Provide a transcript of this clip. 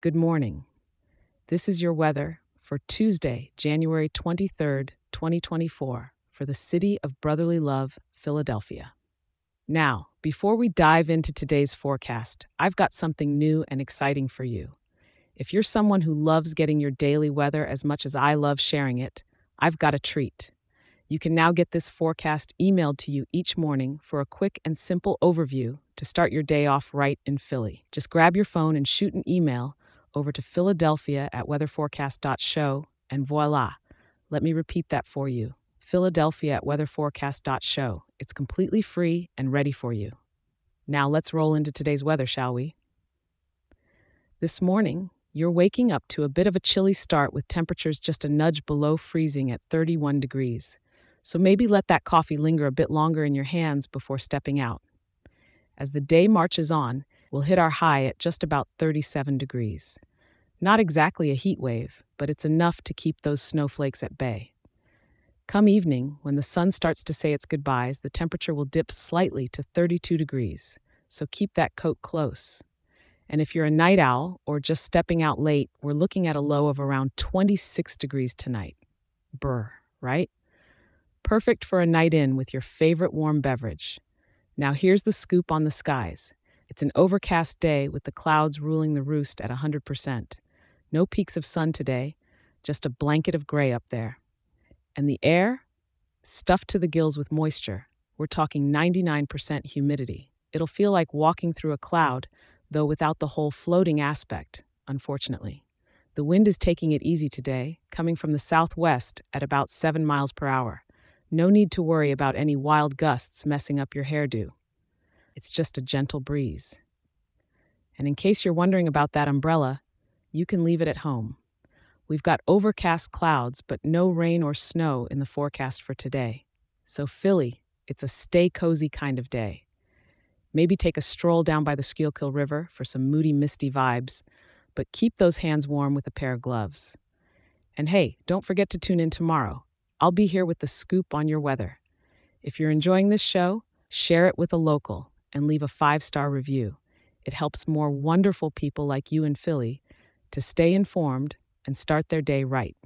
Good morning. This is your weather for Tuesday, January 23rd, 2024, for the city of brotherly love, Philadelphia. Now, before we dive into today's forecast, I've got something new and exciting for you. If you're someone who loves getting your daily weather as much as I love sharing it, I've got a treat. You can now get this forecast emailed to you each morning for a quick and simple overview to start your day off right in Philly. Just grab your phone and shoot an email over to Philadelphia at weatherforecast.show, and voila. Let me repeat that for you Philadelphia at weatherforecast.show. It's completely free and ready for you. Now let's roll into today's weather, shall we? This morning, you're waking up to a bit of a chilly start with temperatures just a nudge below freezing at 31 degrees. So maybe let that coffee linger a bit longer in your hands before stepping out. As the day marches on, we'll hit our high at just about 37 degrees. Not exactly a heat wave, but it's enough to keep those snowflakes at bay. Come evening, when the sun starts to say its goodbyes, the temperature will dip slightly to 32 degrees, so keep that coat close. And if you're a night owl or just stepping out late, we're looking at a low of around 26 degrees tonight. Brr, right? Perfect for a night in with your favorite warm beverage. Now, here's the scoop on the skies. It's an overcast day with the clouds ruling the roost at 100%. No peeks of sun today, just a blanket of gray up there. And the air? Stuffed to the gills with moisture. We're talking 99% humidity. It'll feel like walking through a cloud, though without the whole floating aspect, unfortunately. The wind is taking it easy today, coming from the southwest at about 7 miles per hour. No need to worry about any wild gusts messing up your hairdo. It's just a gentle breeze. And in case you're wondering about that umbrella, you can leave it at home. We've got overcast clouds, but no rain or snow in the forecast for today. So, Philly, it's a stay cozy kind of day. Maybe take a stroll down by the Schuylkill River for some moody, misty vibes, but keep those hands warm with a pair of gloves. And hey, don't forget to tune in tomorrow I'll be here with the scoop on your weather. If you're enjoying this show, share it with a local and leave a five star review. It helps more wonderful people like you in Philly to stay informed and start their day right.